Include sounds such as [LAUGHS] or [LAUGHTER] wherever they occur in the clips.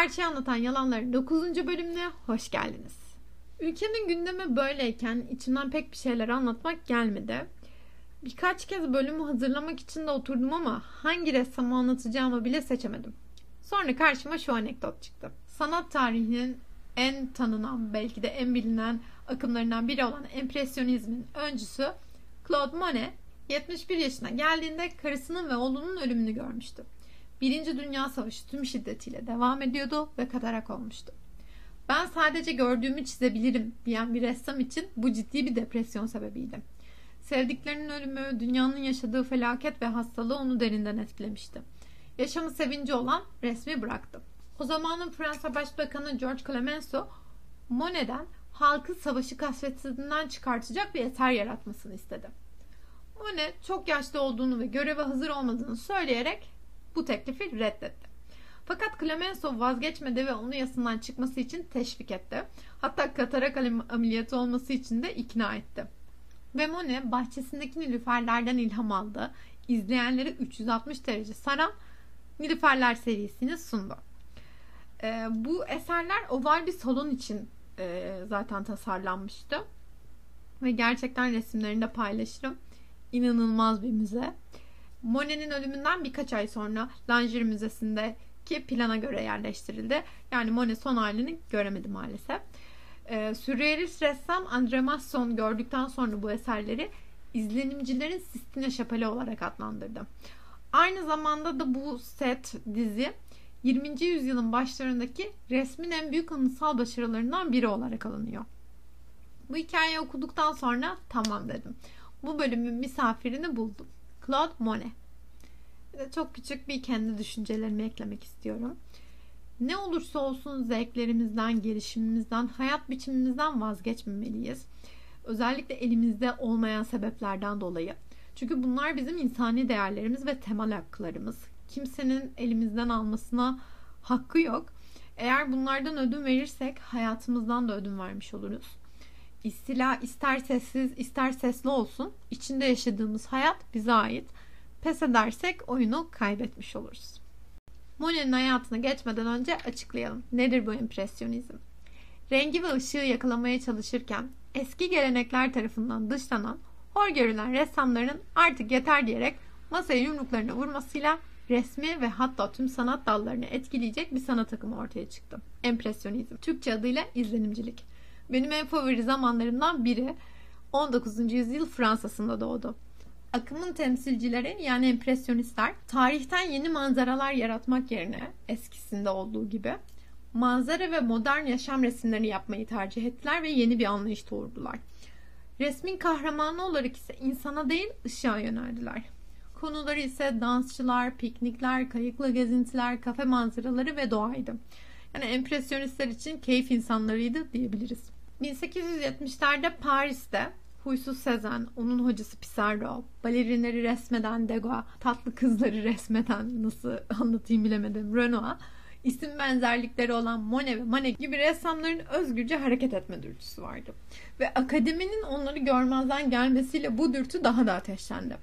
Gerçeği anlatan yalanların 9. bölümüne hoş geldiniz. Ülkenin gündemi böyleyken içimden pek bir şeyler anlatmak gelmedi. Birkaç kez bölümü hazırlamak için de oturdum ama hangi ressamı anlatacağımı bile seçemedim. Sonra karşıma şu anekdot çıktı. Sanat tarihinin en tanınan, belki de en bilinen akımlarından biri olan empresyonizmin öncüsü Claude Monet 71 yaşına geldiğinde karısının ve oğlunun ölümünü görmüştü. Birinci Dünya Savaşı tüm şiddetiyle devam ediyordu ve katarak olmuştu. Ben sadece gördüğümü çizebilirim diyen bir ressam için bu ciddi bir depresyon sebebiydi. Sevdiklerinin ölümü, dünyanın yaşadığı felaket ve hastalığı onu derinden etkilemişti. Yaşamı sevinci olan resmi bıraktı. O zamanın Fransa Başbakanı George Clemenceau, Monet'den halkı savaşı kasvetinden çıkartacak bir eser yaratmasını istedi. Monet çok yaşlı olduğunu ve göreve hazır olmadığını söyleyerek bu teklifi reddetti. Fakat Clemenceau vazgeçmedi ve onu yasından çıkması için teşvik etti. Hatta katarak ameliyatı olması için de ikna etti. Ve Monet bahçesindeki nilüferlerden ilham aldı. İzleyenleri 360 derece saran Nilüferler serisini sundu. E, bu eserler oval bir salon için e, zaten tasarlanmıştı. Ve gerçekten resimlerini de paylaşırım. İnanılmaz bir müze. Monet'in ölümünden birkaç ay sonra Langerie Müzesi'ndeki plana göre yerleştirildi. Yani Monet son halini göremedi maalesef. Ee, sürrealist ressam Andre Masson gördükten sonra bu eserleri izlenimcilerin Sistine Şapeli olarak adlandırdı. Aynı zamanda da bu set dizi 20. yüzyılın başlarındaki resmin en büyük anıtsal başarılarından biri olarak alınıyor. Bu hikayeyi okuduktan sonra tamam dedim. Bu bölümün misafirini buldum. Claude Monet. Çok küçük bir kendi düşüncelerimi eklemek istiyorum. Ne olursa olsun zevklerimizden, gelişimimizden, hayat biçimimizden vazgeçmemeliyiz. Özellikle elimizde olmayan sebeplerden dolayı. Çünkü bunlar bizim insani değerlerimiz ve temel haklarımız. Kimsenin elimizden almasına hakkı yok. Eğer bunlardan ödün verirsek hayatımızdan da ödün vermiş oluruz. İstila ister sessiz ister sesli olsun içinde yaşadığımız hayat bize ait. Pes edersek oyunu kaybetmiş oluruz. Monet'in hayatına geçmeden önce açıklayalım. Nedir bu empresyonizm? Rengi ve ışığı yakalamaya çalışırken eski gelenekler tarafından dışlanan, hor görülen ressamların artık yeter diyerek masaya yumruklarına vurmasıyla resmi ve hatta tüm sanat dallarını etkileyecek bir sanat akımı ortaya çıktı. Empresyonizm. Türkçe adıyla izlenimcilik. Benim en favori zamanlarımdan biri 19. yüzyıl Fransa'sında doğdu. Akımın temsilcileri yani empresyonistler tarihten yeni manzaralar yaratmak yerine eskisinde olduğu gibi manzara ve modern yaşam resimlerini yapmayı tercih ettiler ve yeni bir anlayış doğurdular. Resmin kahramanı olarak ise insana değil ışığa yöneldiler. Konuları ise dansçılar, piknikler, kayıkla gezintiler, kafe manzaraları ve doğaydı. Yani empresyonistler için keyif insanlarıydı diyebiliriz. 1870'lerde Paris'te Huysuz Sezen, onun hocası Pissarro, balerinleri resmeden Degas, tatlı kızları resmeden nasıl [LAUGHS] anlatayım bilemedim Renoir, isim benzerlikleri olan Monet ve Manet gibi ressamların özgürce hareket etme dürtüsü vardı. Ve akademinin onları görmezden gelmesiyle bu dürtü daha da ateşlendi.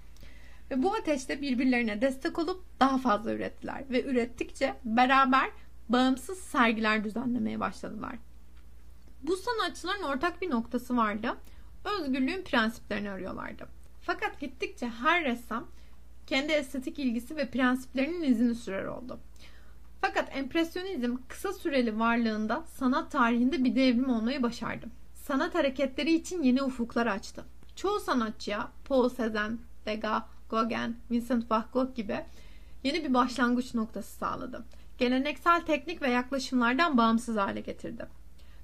Ve bu ateşte birbirlerine destek olup daha fazla ürettiler. Ve ürettikçe beraber bağımsız sergiler düzenlemeye başladılar. Bu sanatçıların ortak bir noktası vardı. Özgürlüğün prensiplerini arıyorlardı. Fakat gittikçe her ressam kendi estetik ilgisi ve prensiplerinin izini sürer oldu. Fakat empresyonizm kısa süreli varlığında sanat tarihinde bir devrim olmayı başardı. Sanat hareketleri için yeni ufuklar açtı. Çoğu sanatçıya Paul Cézanne, Degas, Gauguin, Vincent van Gogh gibi yeni bir başlangıç noktası sağladı. Geleneksel teknik ve yaklaşımlardan bağımsız hale getirdi.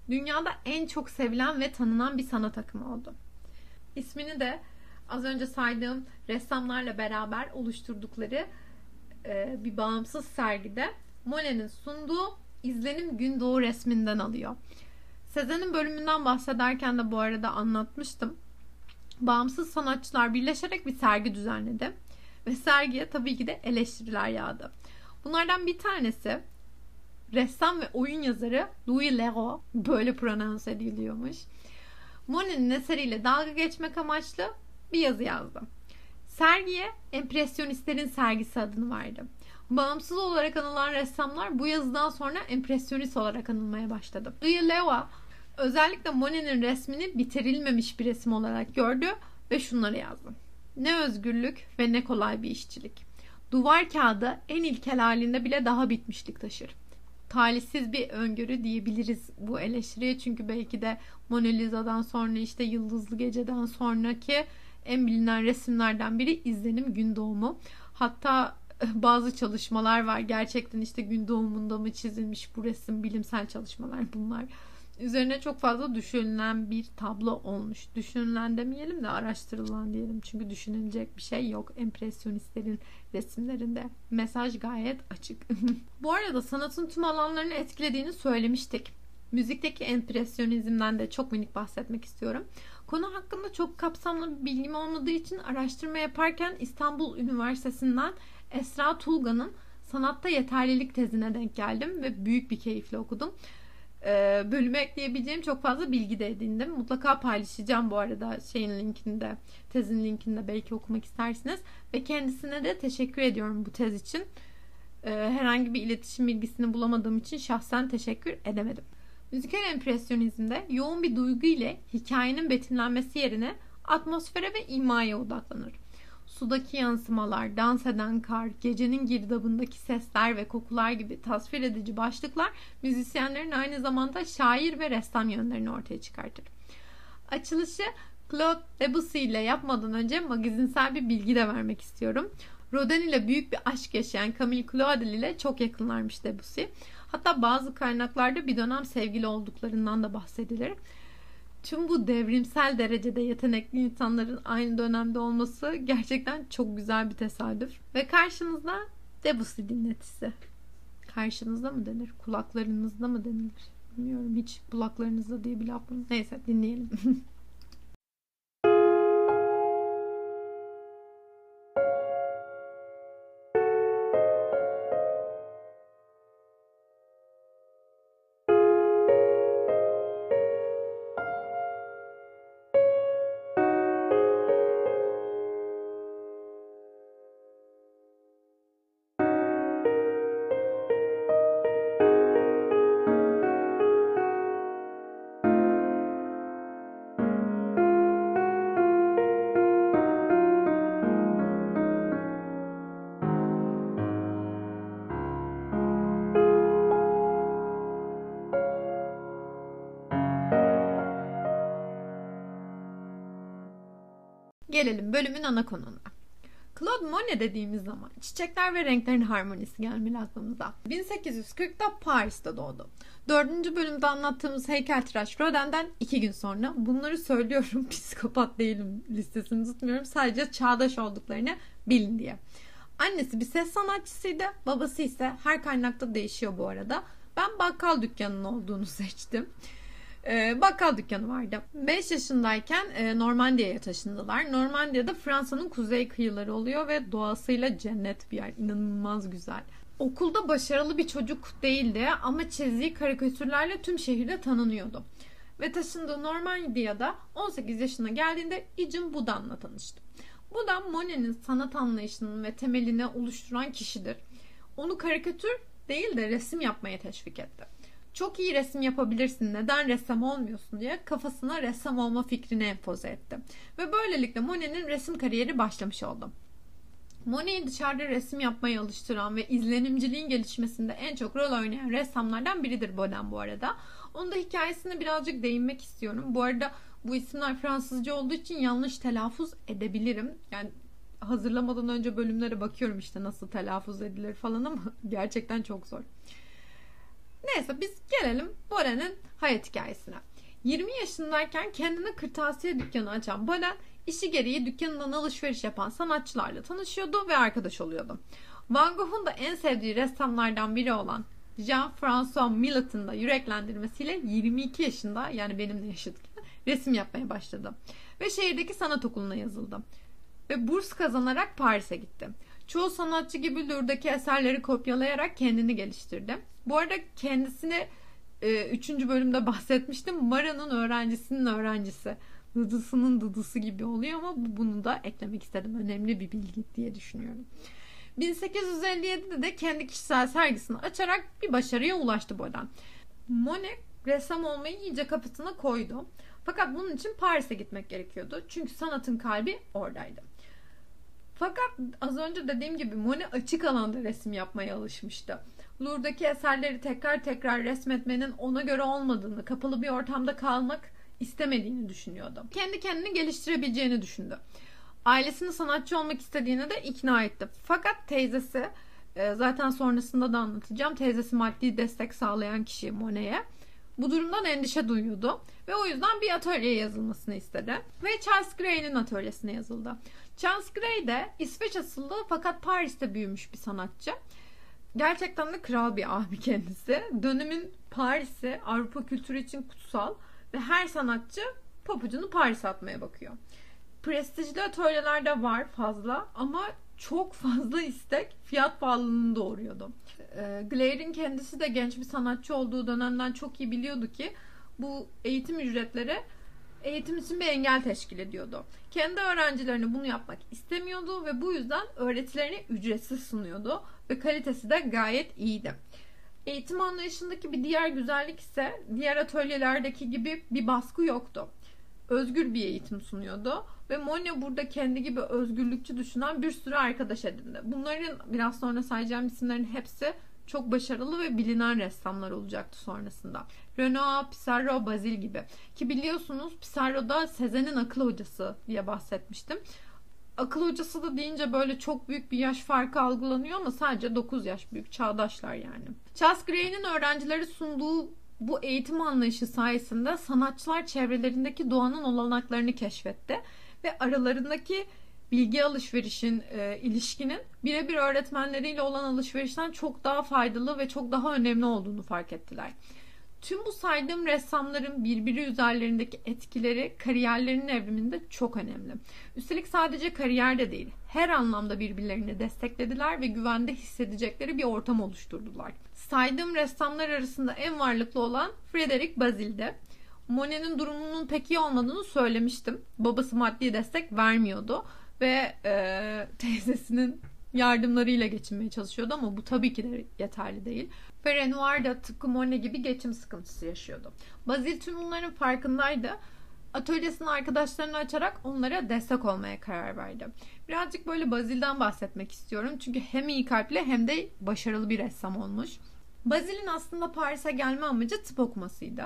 Dünyada en çok sevilen ve tanınan bir sanat akımı oldu. İsmini de az önce saydığım ressamlarla beraber oluşturdukları e, bir bağımsız sergide Monet'in sunduğu izlenim gün doğu resminden alıyor. Sezen'in bölümünden bahsederken de bu arada anlatmıştım. Bağımsız sanatçılar birleşerek bir sergi düzenledi. Ve sergiye tabii ki de eleştiriler yağdı. Bunlardan bir tanesi ressam ve oyun yazarı Louis Leroux böyle prononse ediliyormuş. Monet'in eseriyle dalga geçmek amaçlı bir yazı yazdı. Sergiye Empresyonistlerin Sergisi adını verdi. Bağımsız olarak anılan ressamlar bu yazıdan sonra empresyonist olarak anılmaya başladı. Louis Leva özellikle Monet'in resmini bitirilmemiş bir resim olarak gördü ve şunları yazdı. Ne özgürlük ve ne kolay bir işçilik. Duvar kağıdı en ilkel halinde bile daha bitmişlik taşır. Talihsiz bir öngörü diyebiliriz bu eleştiriye çünkü belki de Mona Lisa'dan sonra işte Yıldızlı Gece'den sonraki en bilinen resimlerden biri izlenim gün doğumu. Hatta bazı çalışmalar var. Gerçekten işte gün doğumunda mı çizilmiş bu resim bilimsel çalışmalar bunlar. Üzerine çok fazla düşünülen bir tablo olmuş. Düşünülen demeyelim de araştırılan diyelim. Çünkü düşünülecek bir şey yok. Empresyonistlerin resimlerinde. Mesaj gayet açık. [LAUGHS] bu arada sanatın tüm alanlarını etkilediğini söylemiştik. Müzikteki empresyonizmden de çok minik bahsetmek istiyorum. Konu hakkında çok kapsamlı bir bilgim olmadığı için araştırma yaparken İstanbul Üniversitesi'nden Esra Tulga'nın sanatta yeterlilik tezine denk geldim ve büyük bir keyifle okudum. Ee, bölüme ekleyebileceğim çok fazla bilgi de edindim. Mutlaka paylaşacağım bu arada şeyin linkinde, tezin linkinde belki okumak istersiniz. Ve kendisine de teşekkür ediyorum bu tez için. Ee, herhangi bir iletişim bilgisini bulamadığım için şahsen teşekkür edemedim. Müzikal empresyonizmde yoğun bir duygu ile hikayenin betimlenmesi yerine atmosfere ve imaya odaklanır. Sudaki yansımalar, dans eden kar, gecenin girdabındaki sesler ve kokular gibi tasvir edici başlıklar müzisyenlerin aynı zamanda şair ve ressam yönlerini ortaya çıkartır. Açılışı Claude Debussy ile yapmadan önce magazinsel bir bilgi de vermek istiyorum. Rodin ile büyük bir aşk yaşayan Camille Claudel ile çok yakınlarmış Debussy. Hatta bazı kaynaklarda bir dönem sevgili olduklarından da bahsedilir. Tüm bu devrimsel derecede yetenekli insanların aynı dönemde olması gerçekten çok güzel bir tesadüf. Ve karşınızda Debussy dinletisi. Karşınızda mı denir? Kulaklarınızda mı denilir? Bilmiyorum hiç kulaklarınızda diye bir laf mı? Neyse dinleyelim. [LAUGHS] Gelelim bölümün ana konuna. Claude Monet dediğimiz zaman çiçekler ve renklerin harmonisi gelmeli aklımıza. 1840'da Paris'te doğdu. Dördüncü bölümde anlattığımız heykeltıraş Rodin'den iki gün sonra bunları söylüyorum [LAUGHS] psikopat değilim listesini tutmuyorum sadece çağdaş olduklarını bilin diye. Annesi bir ses sanatçısıydı babası ise her kaynakta değişiyor bu arada. Ben bakkal dükkanının olduğunu [LAUGHS] seçtim e, bakkal dükkanı vardı. 5 yaşındayken e, Normandiya'ya taşındılar. Normandiya'da Fransa'nın kuzey kıyıları oluyor ve doğasıyla cennet bir yer. İnanılmaz güzel. Okulda başarılı bir çocuk değildi ama çizdiği karikatürlerle tüm şehirde tanınıyordu. Ve taşındığı Normandiya'da 18 yaşına geldiğinde Icin Budan'la tanıştı. Budan Monet'in sanat anlayışının ve temelini oluşturan kişidir. Onu karikatür değil de resim yapmaya teşvik etti çok iyi resim yapabilirsin neden ressam olmuyorsun diye kafasına ressam olma fikrini empoze etti. Ve böylelikle Monet'in resim kariyeri başlamış oldu. Monet'i dışarıda resim yapmaya alıştıran ve izlenimciliğin gelişmesinde en çok rol oynayan ressamlardan biridir Boden bu arada. Onun da hikayesine birazcık değinmek istiyorum. Bu arada bu isimler Fransızca olduğu için yanlış telaffuz edebilirim. Yani hazırlamadan önce bölümlere bakıyorum işte nasıl telaffuz edilir falan ama [LAUGHS] gerçekten çok zor. Neyse biz gelelim Boren'in hayat hikayesine. 20 yaşındayken kendine kırtasiye dükkanı açan Boren işi gereği dükkanından alışveriş yapan sanatçılarla tanışıyordu ve arkadaş oluyordu. Van Gogh'un da en sevdiği ressamlardan biri olan Jean-François Millet'in da yüreklendirmesiyle 22 yaşında yani benimle yaşıtken resim yapmaya başladı. Ve şehirdeki sanat okuluna yazıldı. Ve burs kazanarak Paris'e gitti. Çoğu sanatçı gibi Lourdes'daki eserleri kopyalayarak kendini geliştirdi. Bu arada kendisini 3. E, bölümde bahsetmiştim. Mara'nın öğrencisinin öğrencisi. dıdısının dıdısı gibi oluyor ama bunu da eklemek istedim. Önemli bir bilgi diye düşünüyorum. 1857'de de kendi kişisel sergisini açarak bir başarıya ulaştı Boden. Monet ressam olmayı iyice kafasına koydu. Fakat bunun için Paris'e gitmek gerekiyordu. Çünkü sanatın kalbi oradaydı. Fakat az önce dediğim gibi Monet açık alanda resim yapmaya alışmıştı. Louvre'daki eserleri tekrar tekrar resmetmenin ona göre olmadığını, kapalı bir ortamda kalmak istemediğini düşünüyordu. Kendi kendini geliştirebileceğini düşündü. Ailesinin sanatçı olmak istediğini de ikna etti. Fakat teyzesi, e, zaten sonrasında da anlatacağım, teyzesi maddi destek sağlayan kişi Monet'e bu durumdan endişe duyuyordu ve o yüzden bir atölyeye yazılmasını istedi ve Charles Gray'nin atölyesine yazıldı. Charles Gray de İsveç asıllı fakat Paris'te büyümüş bir sanatçı. Gerçekten de kral bir abi kendisi. Dönemin Paris'i Avrupa kültürü için kutsal ve her sanatçı papucunu Paris'e atmaya bakıyor. Prestijli atölyeler de var fazla ama çok fazla istek fiyat pahalılığını doğuruyordu. E, Glaire'in kendisi de genç bir sanatçı olduğu dönemden çok iyi biliyordu ki bu eğitim ücretleri eğitim için bir engel teşkil ediyordu. Kendi öğrencilerine bunu yapmak istemiyordu ve bu yüzden öğretilerini ücretsiz sunuyordu ve kalitesi de gayet iyiydi. Eğitim anlayışındaki bir diğer güzellik ise diğer atölyelerdeki gibi bir baskı yoktu. Özgür bir eğitim sunuyordu ve Monya burada kendi gibi özgürlükçü düşünen bir sürü arkadaş edindi. Bunların biraz sonra sayacağım isimlerin hepsi çok başarılı ve bilinen ressamlar olacaktı sonrasında. Renoir, Pissarro, Bazil gibi. Ki biliyorsunuz Pissarro da Sezen'in akıl hocası diye bahsetmiştim. Akıl hocası da deyince böyle çok büyük bir yaş farkı algılanıyor ama sadece 9 yaş büyük çağdaşlar yani. Charles Gray'nin öğrencileri sunduğu bu eğitim anlayışı sayesinde sanatçılar çevrelerindeki doğanın olanaklarını keşfetti ve aralarındaki bilgi alışverişin, e, ilişkinin birebir öğretmenleriyle olan alışverişten çok daha faydalı ve çok daha önemli olduğunu fark ettiler. Tüm bu saydığım ressamların birbiri üzerlerindeki etkileri kariyerlerinin evriminde çok önemli. Üstelik sadece kariyerde değil, her anlamda birbirlerini desteklediler ve güvende hissedecekleri bir ortam oluşturdular. Saydığım ressamlar arasında en varlıklı olan Frederic Bazil'de. Monet'in durumunun pek iyi olmadığını söylemiştim. Babası maddi destek vermiyordu ve e, teyzesinin yardımlarıyla geçinmeye çalışıyordu ama bu tabii ki de yeterli değil. Ve Renoir da tıpkı Monet gibi geçim sıkıntısı yaşıyordu. Bazil tüm bunların farkındaydı. Atölyesini arkadaşlarını açarak onlara destek olmaya karar verdi. Birazcık böyle Bazil'den bahsetmek istiyorum. Çünkü hem iyi kalpli hem de başarılı bir ressam olmuş. Bazil'in aslında Paris'e gelme amacı tıp okumasıydı.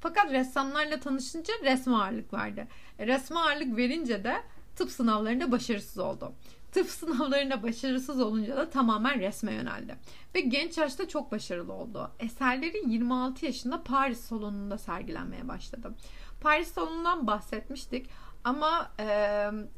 Fakat ressamlarla tanışınca resme ağırlık verdi. Resme ağırlık verince de tıp sınavlarında başarısız oldu. Tıp sınavlarında başarısız olunca da tamamen resme yöneldi. Ve genç yaşta çok başarılı oldu. Eserleri 26 yaşında Paris salonunda sergilenmeye başladı. Paris salonundan bahsetmiştik ama e,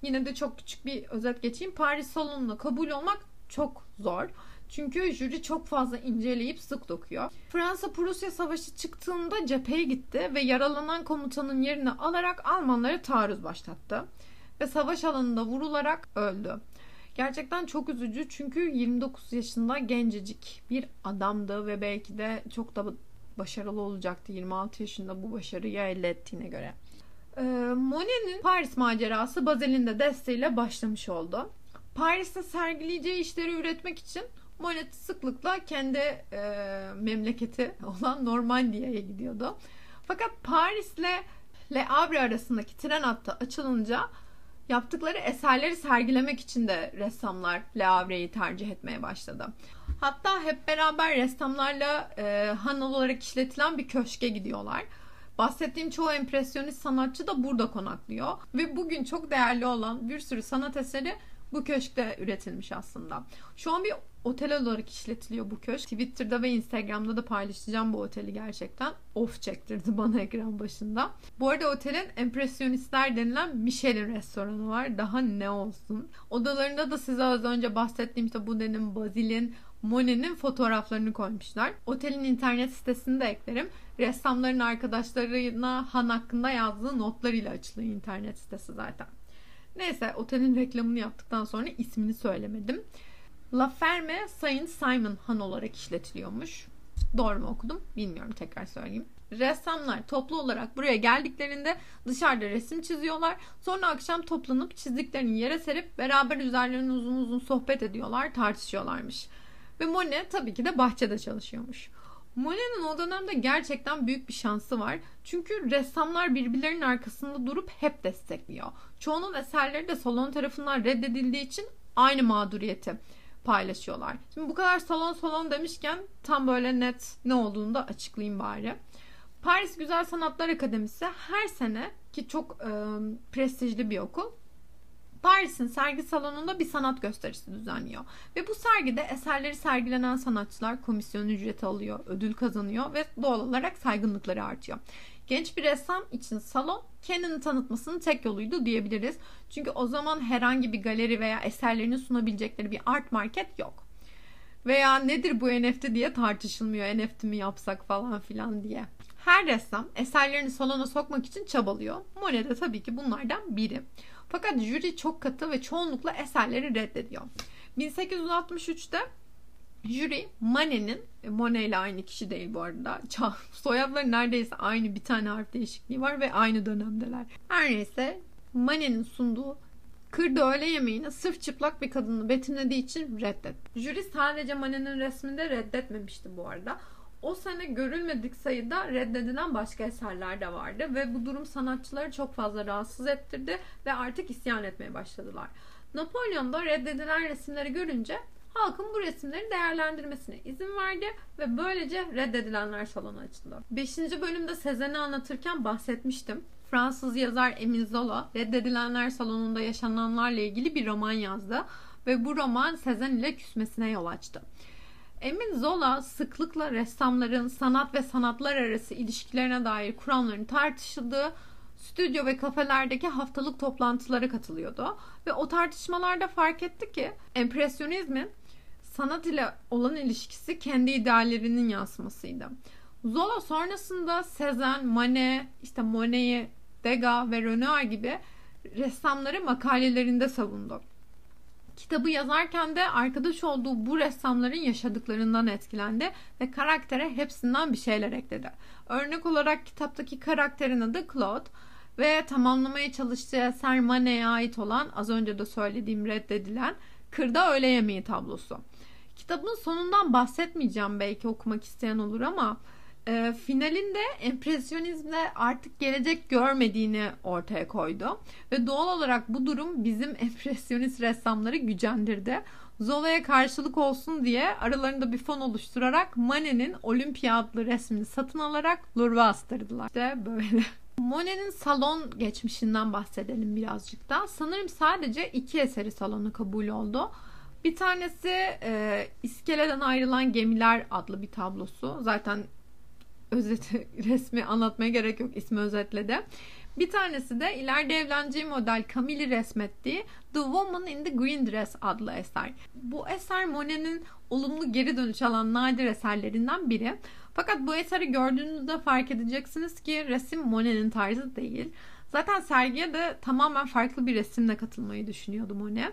yine de çok küçük bir özet geçeyim. Paris salonuna kabul olmak çok zor. Çünkü jüri çok fazla inceleyip sık dokuyor. Fransa-Prusya savaşı çıktığında cepheye gitti ve yaralanan komutanın yerini alarak Almanlara taarruz başlattı. Ve savaş alanında vurularak öldü. Gerçekten çok üzücü çünkü 29 yaşında gencecik bir adamdı ve belki de çok da başarılı olacaktı 26 yaşında bu başarıyı elde ettiğine göre. Ee, Monet'in Paris macerası Bazel'in de desteğiyle başlamış oldu. Paris'te sergileyeceği işleri üretmek için Monet sıklıkla kendi e, memleketi [LAUGHS] olan Normandiya'ya gidiyordu. Fakat Paris'le Le Havre arasındaki tren hattı açılınca yaptıkları eserleri sergilemek için de ressamlar Le Havre'yi tercih etmeye başladı. Hatta hep beraber ressamlarla e, han olarak işletilen bir köşke gidiyorlar. Bahsettiğim çoğu empresyonist sanatçı da burada konaklıyor. Ve bugün çok değerli olan bir sürü sanat eseri bu köşkte üretilmiş aslında. Şu an bir otel olarak işletiliyor bu köşk. Twitter'da ve Instagram'da da paylaşacağım bu oteli gerçekten. Of çektirdi [LAUGHS] bana ekran başında. Bu arada otelin empresyonistler denilen Michelin restoranı var. Daha ne olsun. Odalarında da size az önce bahsettiğim işte bu denim Bazil'in Monet'in fotoğraflarını koymuşlar. Otelin internet sitesini de eklerim. Ressamların arkadaşlarına Han hakkında yazdığı notlarıyla açılıyor internet sitesi zaten. Neyse otelin reklamını yaptıktan sonra ismini söylemedim. La Ferme Saint Simon Han olarak işletiliyormuş. Doğru mu okudum bilmiyorum tekrar söyleyeyim. Ressamlar toplu olarak buraya geldiklerinde dışarıda resim çiziyorlar. Sonra akşam toplanıp çizdiklerini yere serip beraber üzerlerine uzun uzun sohbet ediyorlar, tartışıyorlarmış. Ve Monet tabii ki de bahçede çalışıyormuş. Monet'in o dönemde gerçekten büyük bir şansı var. Çünkü ressamlar birbirlerinin arkasında durup hep destekliyor. Çoğunun eserleri de salon tarafından reddedildiği için aynı mağduriyeti paylaşıyorlar. Şimdi bu kadar salon salon demişken tam böyle net ne olduğunu da açıklayayım bari. Paris Güzel Sanatlar Akademisi her sene ki çok e, prestijli bir okul Paris'in sergi salonunda bir sanat gösterisi düzenliyor. Ve bu sergide eserleri sergilenen sanatçılar komisyon ücreti alıyor, ödül kazanıyor ve doğal olarak saygınlıkları artıyor. Genç bir ressam için salon kendini tanıtmasının tek yoluydu diyebiliriz. Çünkü o zaman herhangi bir galeri veya eserlerini sunabilecekleri bir art market yok. Veya nedir bu NFT diye tartışılmıyor. NFT mi yapsak falan filan diye. Her ressam eserlerini salona sokmak için çabalıyor. Monet de tabii ki bunlardan biri. Fakat jüri çok katı ve çoğunlukla eserleri reddediyor. 1863'te jüri Manet'in e, Monet ile aynı kişi değil bu arada. Soyadları neredeyse aynı bir tane harf değişikliği var ve aynı dönemdeler. Her neyse Manet'in sunduğu Kırdı öğle yemeğini sırf çıplak bir kadını betimlediği için reddet. Jüri sadece Manet'in resminde reddetmemişti bu arada. O sene görülmedik sayıda reddedilen başka eserler de vardı ve bu durum sanatçıları çok fazla rahatsız ettirdi ve artık isyan etmeye başladılar. Napolyon da reddedilen resimleri görünce halkın bu resimleri değerlendirmesine izin verdi ve böylece reddedilenler salonu açıldı. 5. bölümde Sezen'i anlatırken bahsetmiştim. Fransız yazar Emile Zola reddedilenler salonunda yaşananlarla ilgili bir roman yazdı ve bu roman Sezen ile küsmesine yol açtı. Emile Zola sıklıkla ressamların sanat ve sanatlar arası ilişkilerine dair kuramların tartışıldığı stüdyo ve kafelerdeki haftalık toplantılara katılıyordu. Ve o tartışmalarda fark etti ki empresyonizmin sanat ile olan ilişkisi kendi ideallerinin yansımasıydı. Zola sonrasında Sezen, Manet, işte Monet'i, Degas ve Renoir gibi ressamları makalelerinde savundu. Kitabı yazarken de arkadaş olduğu bu ressamların yaşadıklarından etkilendi ve karaktere hepsinden bir şeyler ekledi. Örnek olarak kitaptaki karakterin adı Claude ve tamamlamaya çalıştığı eser Manet'e ait olan az önce de söylediğim reddedilen Kırda Öğle Yemeği tablosu. Kitabın sonundan bahsetmeyeceğim belki okumak isteyen olur ama e, finalinde empresyonizmle artık gelecek görmediğini ortaya koydu. Ve doğal olarak bu durum bizim [LAUGHS] empresyonist ressamları gücendirdi. Zola'ya karşılık olsun diye aralarında bir fon oluşturarak Manet'in Olympia adlı resmini satın alarak Louvre'a astırdılar. İşte böyle. [LAUGHS] Monet'in salon geçmişinden bahsedelim birazcık da. Sanırım sadece iki eseri salonu kabul oldu. Bir tanesi e, İskele'den ayrılan gemiler adlı bir tablosu. Zaten özeti [LAUGHS] resmi anlatmaya gerek yok ismi özetledi. Bir tanesi de ileride evleneceği model Camille'i resmettiği The Woman in the Green Dress adlı eser. Bu eser Monet'in olumlu geri dönüş alan nadir eserlerinden biri. Fakat bu eseri gördüğünüzde fark edeceksiniz ki resim Monet'in tarzı değil. Zaten sergiye de tamamen farklı bir resimle katılmayı düşünüyordu Monet.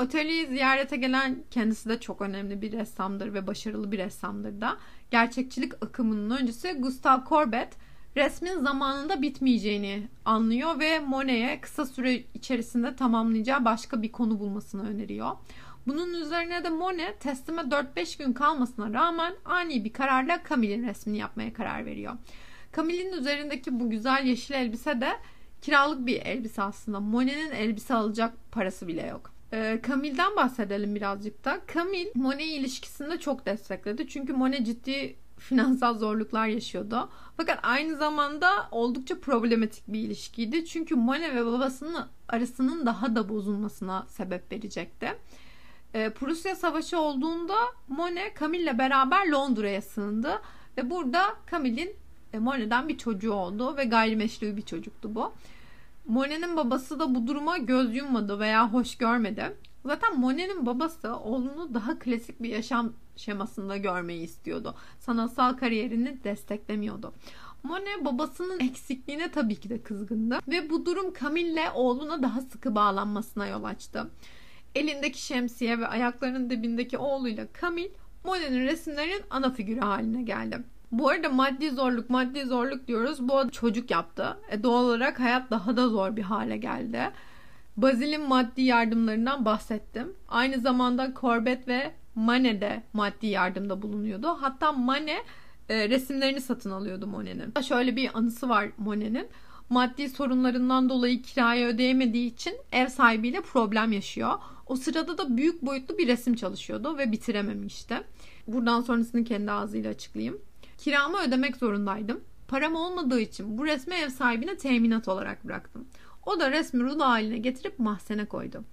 Atölyeyi ziyarete gelen kendisi de çok önemli bir ressamdır ve başarılı bir ressamdır da. Gerçekçilik akımının öncüsü Gustave Courbet resmin zamanında bitmeyeceğini anlıyor ve Monet'e kısa süre içerisinde tamamlayacağı başka bir konu bulmasını öneriyor. Bunun üzerine de Monet teslime 4-5 gün kalmasına rağmen ani bir kararla Camille'in resmini yapmaya karar veriyor. Camille'in üzerindeki bu güzel yeşil elbise de kiralık bir elbise aslında. Monet'in elbise alacak parası bile yok. Camille'den bahsedelim birazcık da. Camille Monet ilişkisinde çok destekledi. Çünkü Monet ciddi finansal zorluklar yaşıyordu. Fakat aynı zamanda oldukça problematik bir ilişkiydi. Çünkü Monet ve babasının arasının daha da bozulmasına sebep verecekti. E, Prusya Savaşı olduğunda Monet Camille'le beraber Londra'ya sığındı ve burada Camille'in e, Monet'den bir çocuğu oldu ve gayrimeşru bir çocuktu bu. Monet'in babası da bu duruma göz yummadı veya hoş görmedi. Zaten Monet'in babası oğlunu daha klasik bir yaşam şemasında görmeyi istiyordu. Sanatsal kariyerini desteklemiyordu. Monet babasının eksikliğine tabii ki de kızgındı ve bu durum Camille'le oğluna daha sıkı bağlanmasına yol açtı. Elindeki şemsiye ve ayaklarının dibindeki oğluyla Camille Monet'in resimlerinin ana figürü haline geldi. Bu arada maddi zorluk maddi zorluk diyoruz. Bu arada çocuk yaptı. E, doğal olarak hayat daha da zor bir hale geldi. Basil'in maddi yardımlarından bahsettim. Aynı zamanda Corbett ve Manet de maddi yardımda bulunuyordu. Hatta Manet e, resimlerini satın alıyordu Monet'in. Şöyle bir anısı var Monet'in. Maddi sorunlarından dolayı kirayı ödeyemediği için ev sahibiyle problem yaşıyor. O sırada da büyük boyutlu bir resim çalışıyordu ve bitirememişti. Buradan sonrasını kendi ağzıyla açıklayayım. Kiramı ödemek zorundaydım. Param olmadığı için bu resmi ev sahibine teminat olarak bıraktım. O da resmi rulo haline getirip mahzene koydu.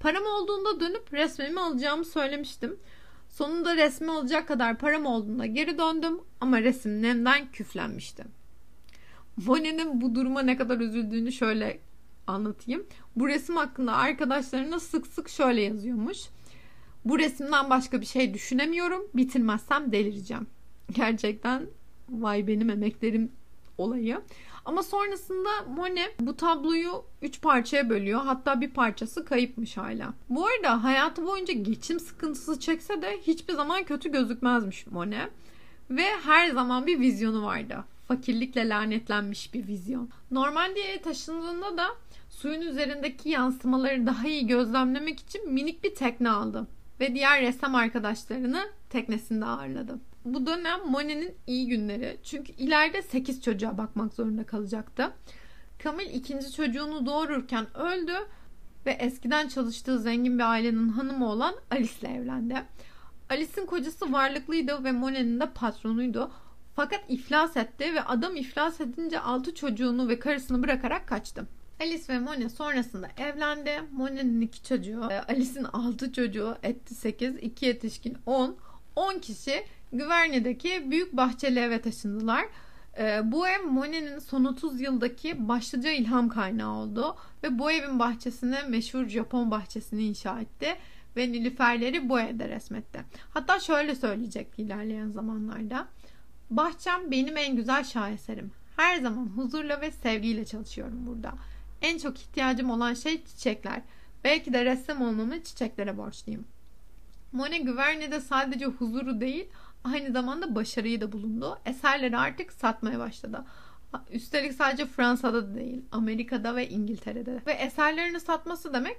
Param olduğunda dönüp resmimi alacağımı söylemiştim. Sonunda resmi alacak kadar param olduğunda geri döndüm ama resim nemden küflenmişti. Monet'in bu duruma ne kadar üzüldüğünü şöyle anlatayım. Bu resim hakkında arkadaşlarına sık sık şöyle yazıyormuş. Bu resimden başka bir şey düşünemiyorum. Bitirmezsem delireceğim. Gerçekten vay benim emeklerim olayı. Ama sonrasında Monet bu tabloyu üç parçaya bölüyor. Hatta bir parçası kayıpmış hala. Bu arada hayatı boyunca geçim sıkıntısı çekse de hiçbir zaman kötü gözükmezmiş Monet. Ve her zaman bir vizyonu vardı. Fakirlikle lanetlenmiş bir vizyon. Normandia'ya taşındığında da suyun üzerindeki yansımaları daha iyi gözlemlemek için minik bir tekne aldı. Ve diğer ressam arkadaşlarını teknesinde ağırladı. Bu dönem Monet'in iyi günleri. Çünkü ileride 8 çocuğa bakmak zorunda kalacaktı. Camille ikinci çocuğunu doğururken öldü ve eskiden çalıştığı zengin bir ailenin hanımı olan Alice ile evlendi. Alice'in kocası varlıklıydı ve Monet'in de patronuydu. Fakat iflas etti ve adam iflas edince 6 çocuğunu ve karısını bırakarak kaçtı. Alice ve Monet sonrasında evlendi. Monet'in iki çocuğu, e, Alice'in 6 çocuğu etti 8, 2 yetişkin 10. 10 kişi Güverne'deki büyük bahçeli eve taşındılar. Ee, bu ev Monet'in son 30 yıldaki başlıca ilham kaynağı oldu ve bu evin bahçesine meşhur Japon bahçesini inşa etti ve nilüferleri bu evde resmetti. Hatta şöyle söyleyecek ilerleyen zamanlarda. Bahçem benim en güzel şaheserim. Her zaman huzurla ve sevgiyle çalışıyorum burada. En çok ihtiyacım olan şey çiçekler. Belki de ressam olmamı çiçeklere borçluyum. Monet Güverne'de sadece huzuru değil aynı zamanda başarıyı da bulundu. Eserleri artık satmaya başladı. Üstelik sadece Fransa'da da değil, Amerika'da ve İngiltere'de. de. Ve eserlerini satması demek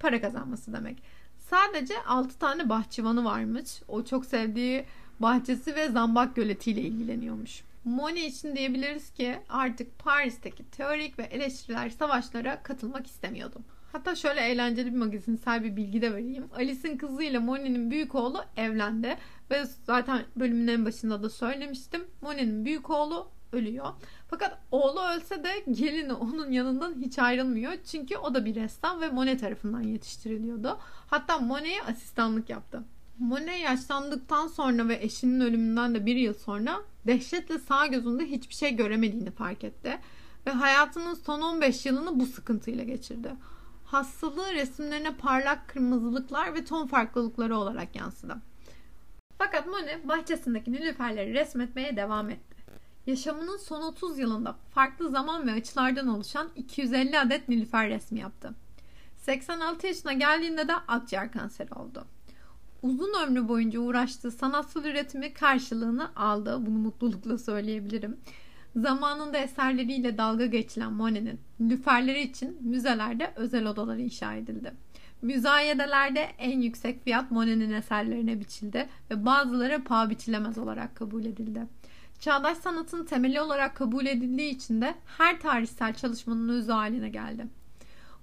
para kazanması demek. Sadece 6 tane bahçıvanı varmış. O çok sevdiği bahçesi ve zambak göletiyle ilgileniyormuş. Monet için diyebiliriz ki artık Paris'teki teorik ve eleştiriler savaşlara katılmak istemiyordu. Hatta şöyle eğlenceli bir magazinsel bir bilgi de vereyim. Alice'in kızıyla Monet'in büyük oğlu evlendi. Ve zaten bölümün en başında da söylemiştim. Monet'in büyük oğlu ölüyor. Fakat oğlu ölse de gelini onun yanından hiç ayrılmıyor. Çünkü o da bir ressam ve Monet tarafından yetiştiriliyordu. Hatta Monet'e asistanlık yaptı. Monet yaşlandıktan sonra ve eşinin ölümünden de bir yıl sonra dehşetle sağ gözünde hiçbir şey göremediğini fark etti. Ve hayatının son 15 yılını bu sıkıntıyla geçirdi hastalığı resimlerine parlak kırmızılıklar ve ton farklılıkları olarak yansıdı. Fakat Monet bahçesindeki nilüferleri resmetmeye devam etti. Yaşamının son 30 yılında farklı zaman ve açılardan oluşan 250 adet nilüfer resmi yaptı. 86 yaşına geldiğinde de akciğer kanseri oldu. Uzun ömrü boyunca uğraştığı sanatsal üretimi karşılığını aldı. Bunu mutlulukla söyleyebilirim. Zamanında eserleriyle dalga geçilen Monet'in lüferleri için müzelerde özel odalar inşa edildi. Müzayedelerde en yüksek fiyat Monet'in eserlerine biçildi ve bazıları paha biçilemez olarak kabul edildi. Çağdaş sanatın temeli olarak kabul edildiği için de her tarihsel çalışmanın özü haline geldi.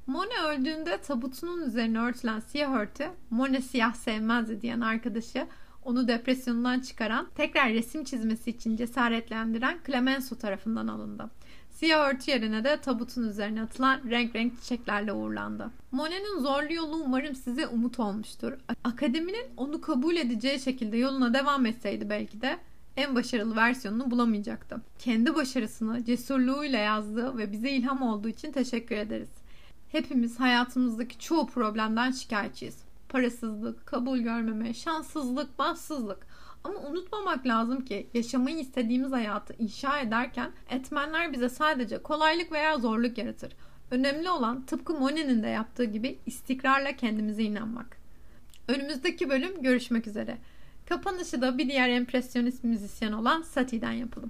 Monet öldüğünde tabutunun üzerine örtülen siyah örtü, Monet siyah sevmezdi diyen arkadaşı onu depresyondan çıkaran, tekrar resim çizmesi için cesaretlendiren Clemenceau tarafından alındı. Siyah örtü yerine de tabutun üzerine atılan renk renk çiçeklerle uğurlandı. Monet'in zorlu yolu umarım size umut olmuştur. Akademinin onu kabul edeceği şekilde yoluna devam etseydi belki de en başarılı versiyonunu bulamayacaktı. Kendi başarısını cesurluğuyla yazdığı ve bize ilham olduğu için teşekkür ederiz. Hepimiz hayatımızdaki çoğu problemden şikayetçiyiz parasızlık, kabul görmeme, şanssızlık, bahtsızlık. Ama unutmamak lazım ki yaşamayı istediğimiz hayatı inşa ederken etmenler bize sadece kolaylık veya zorluk yaratır. Önemli olan tıpkı Monet'in de yaptığı gibi istikrarla kendimize inanmak. Önümüzdeki bölüm görüşmek üzere. Kapanışı da bir diğer empresyonist müzisyen olan Satie'den yapalım.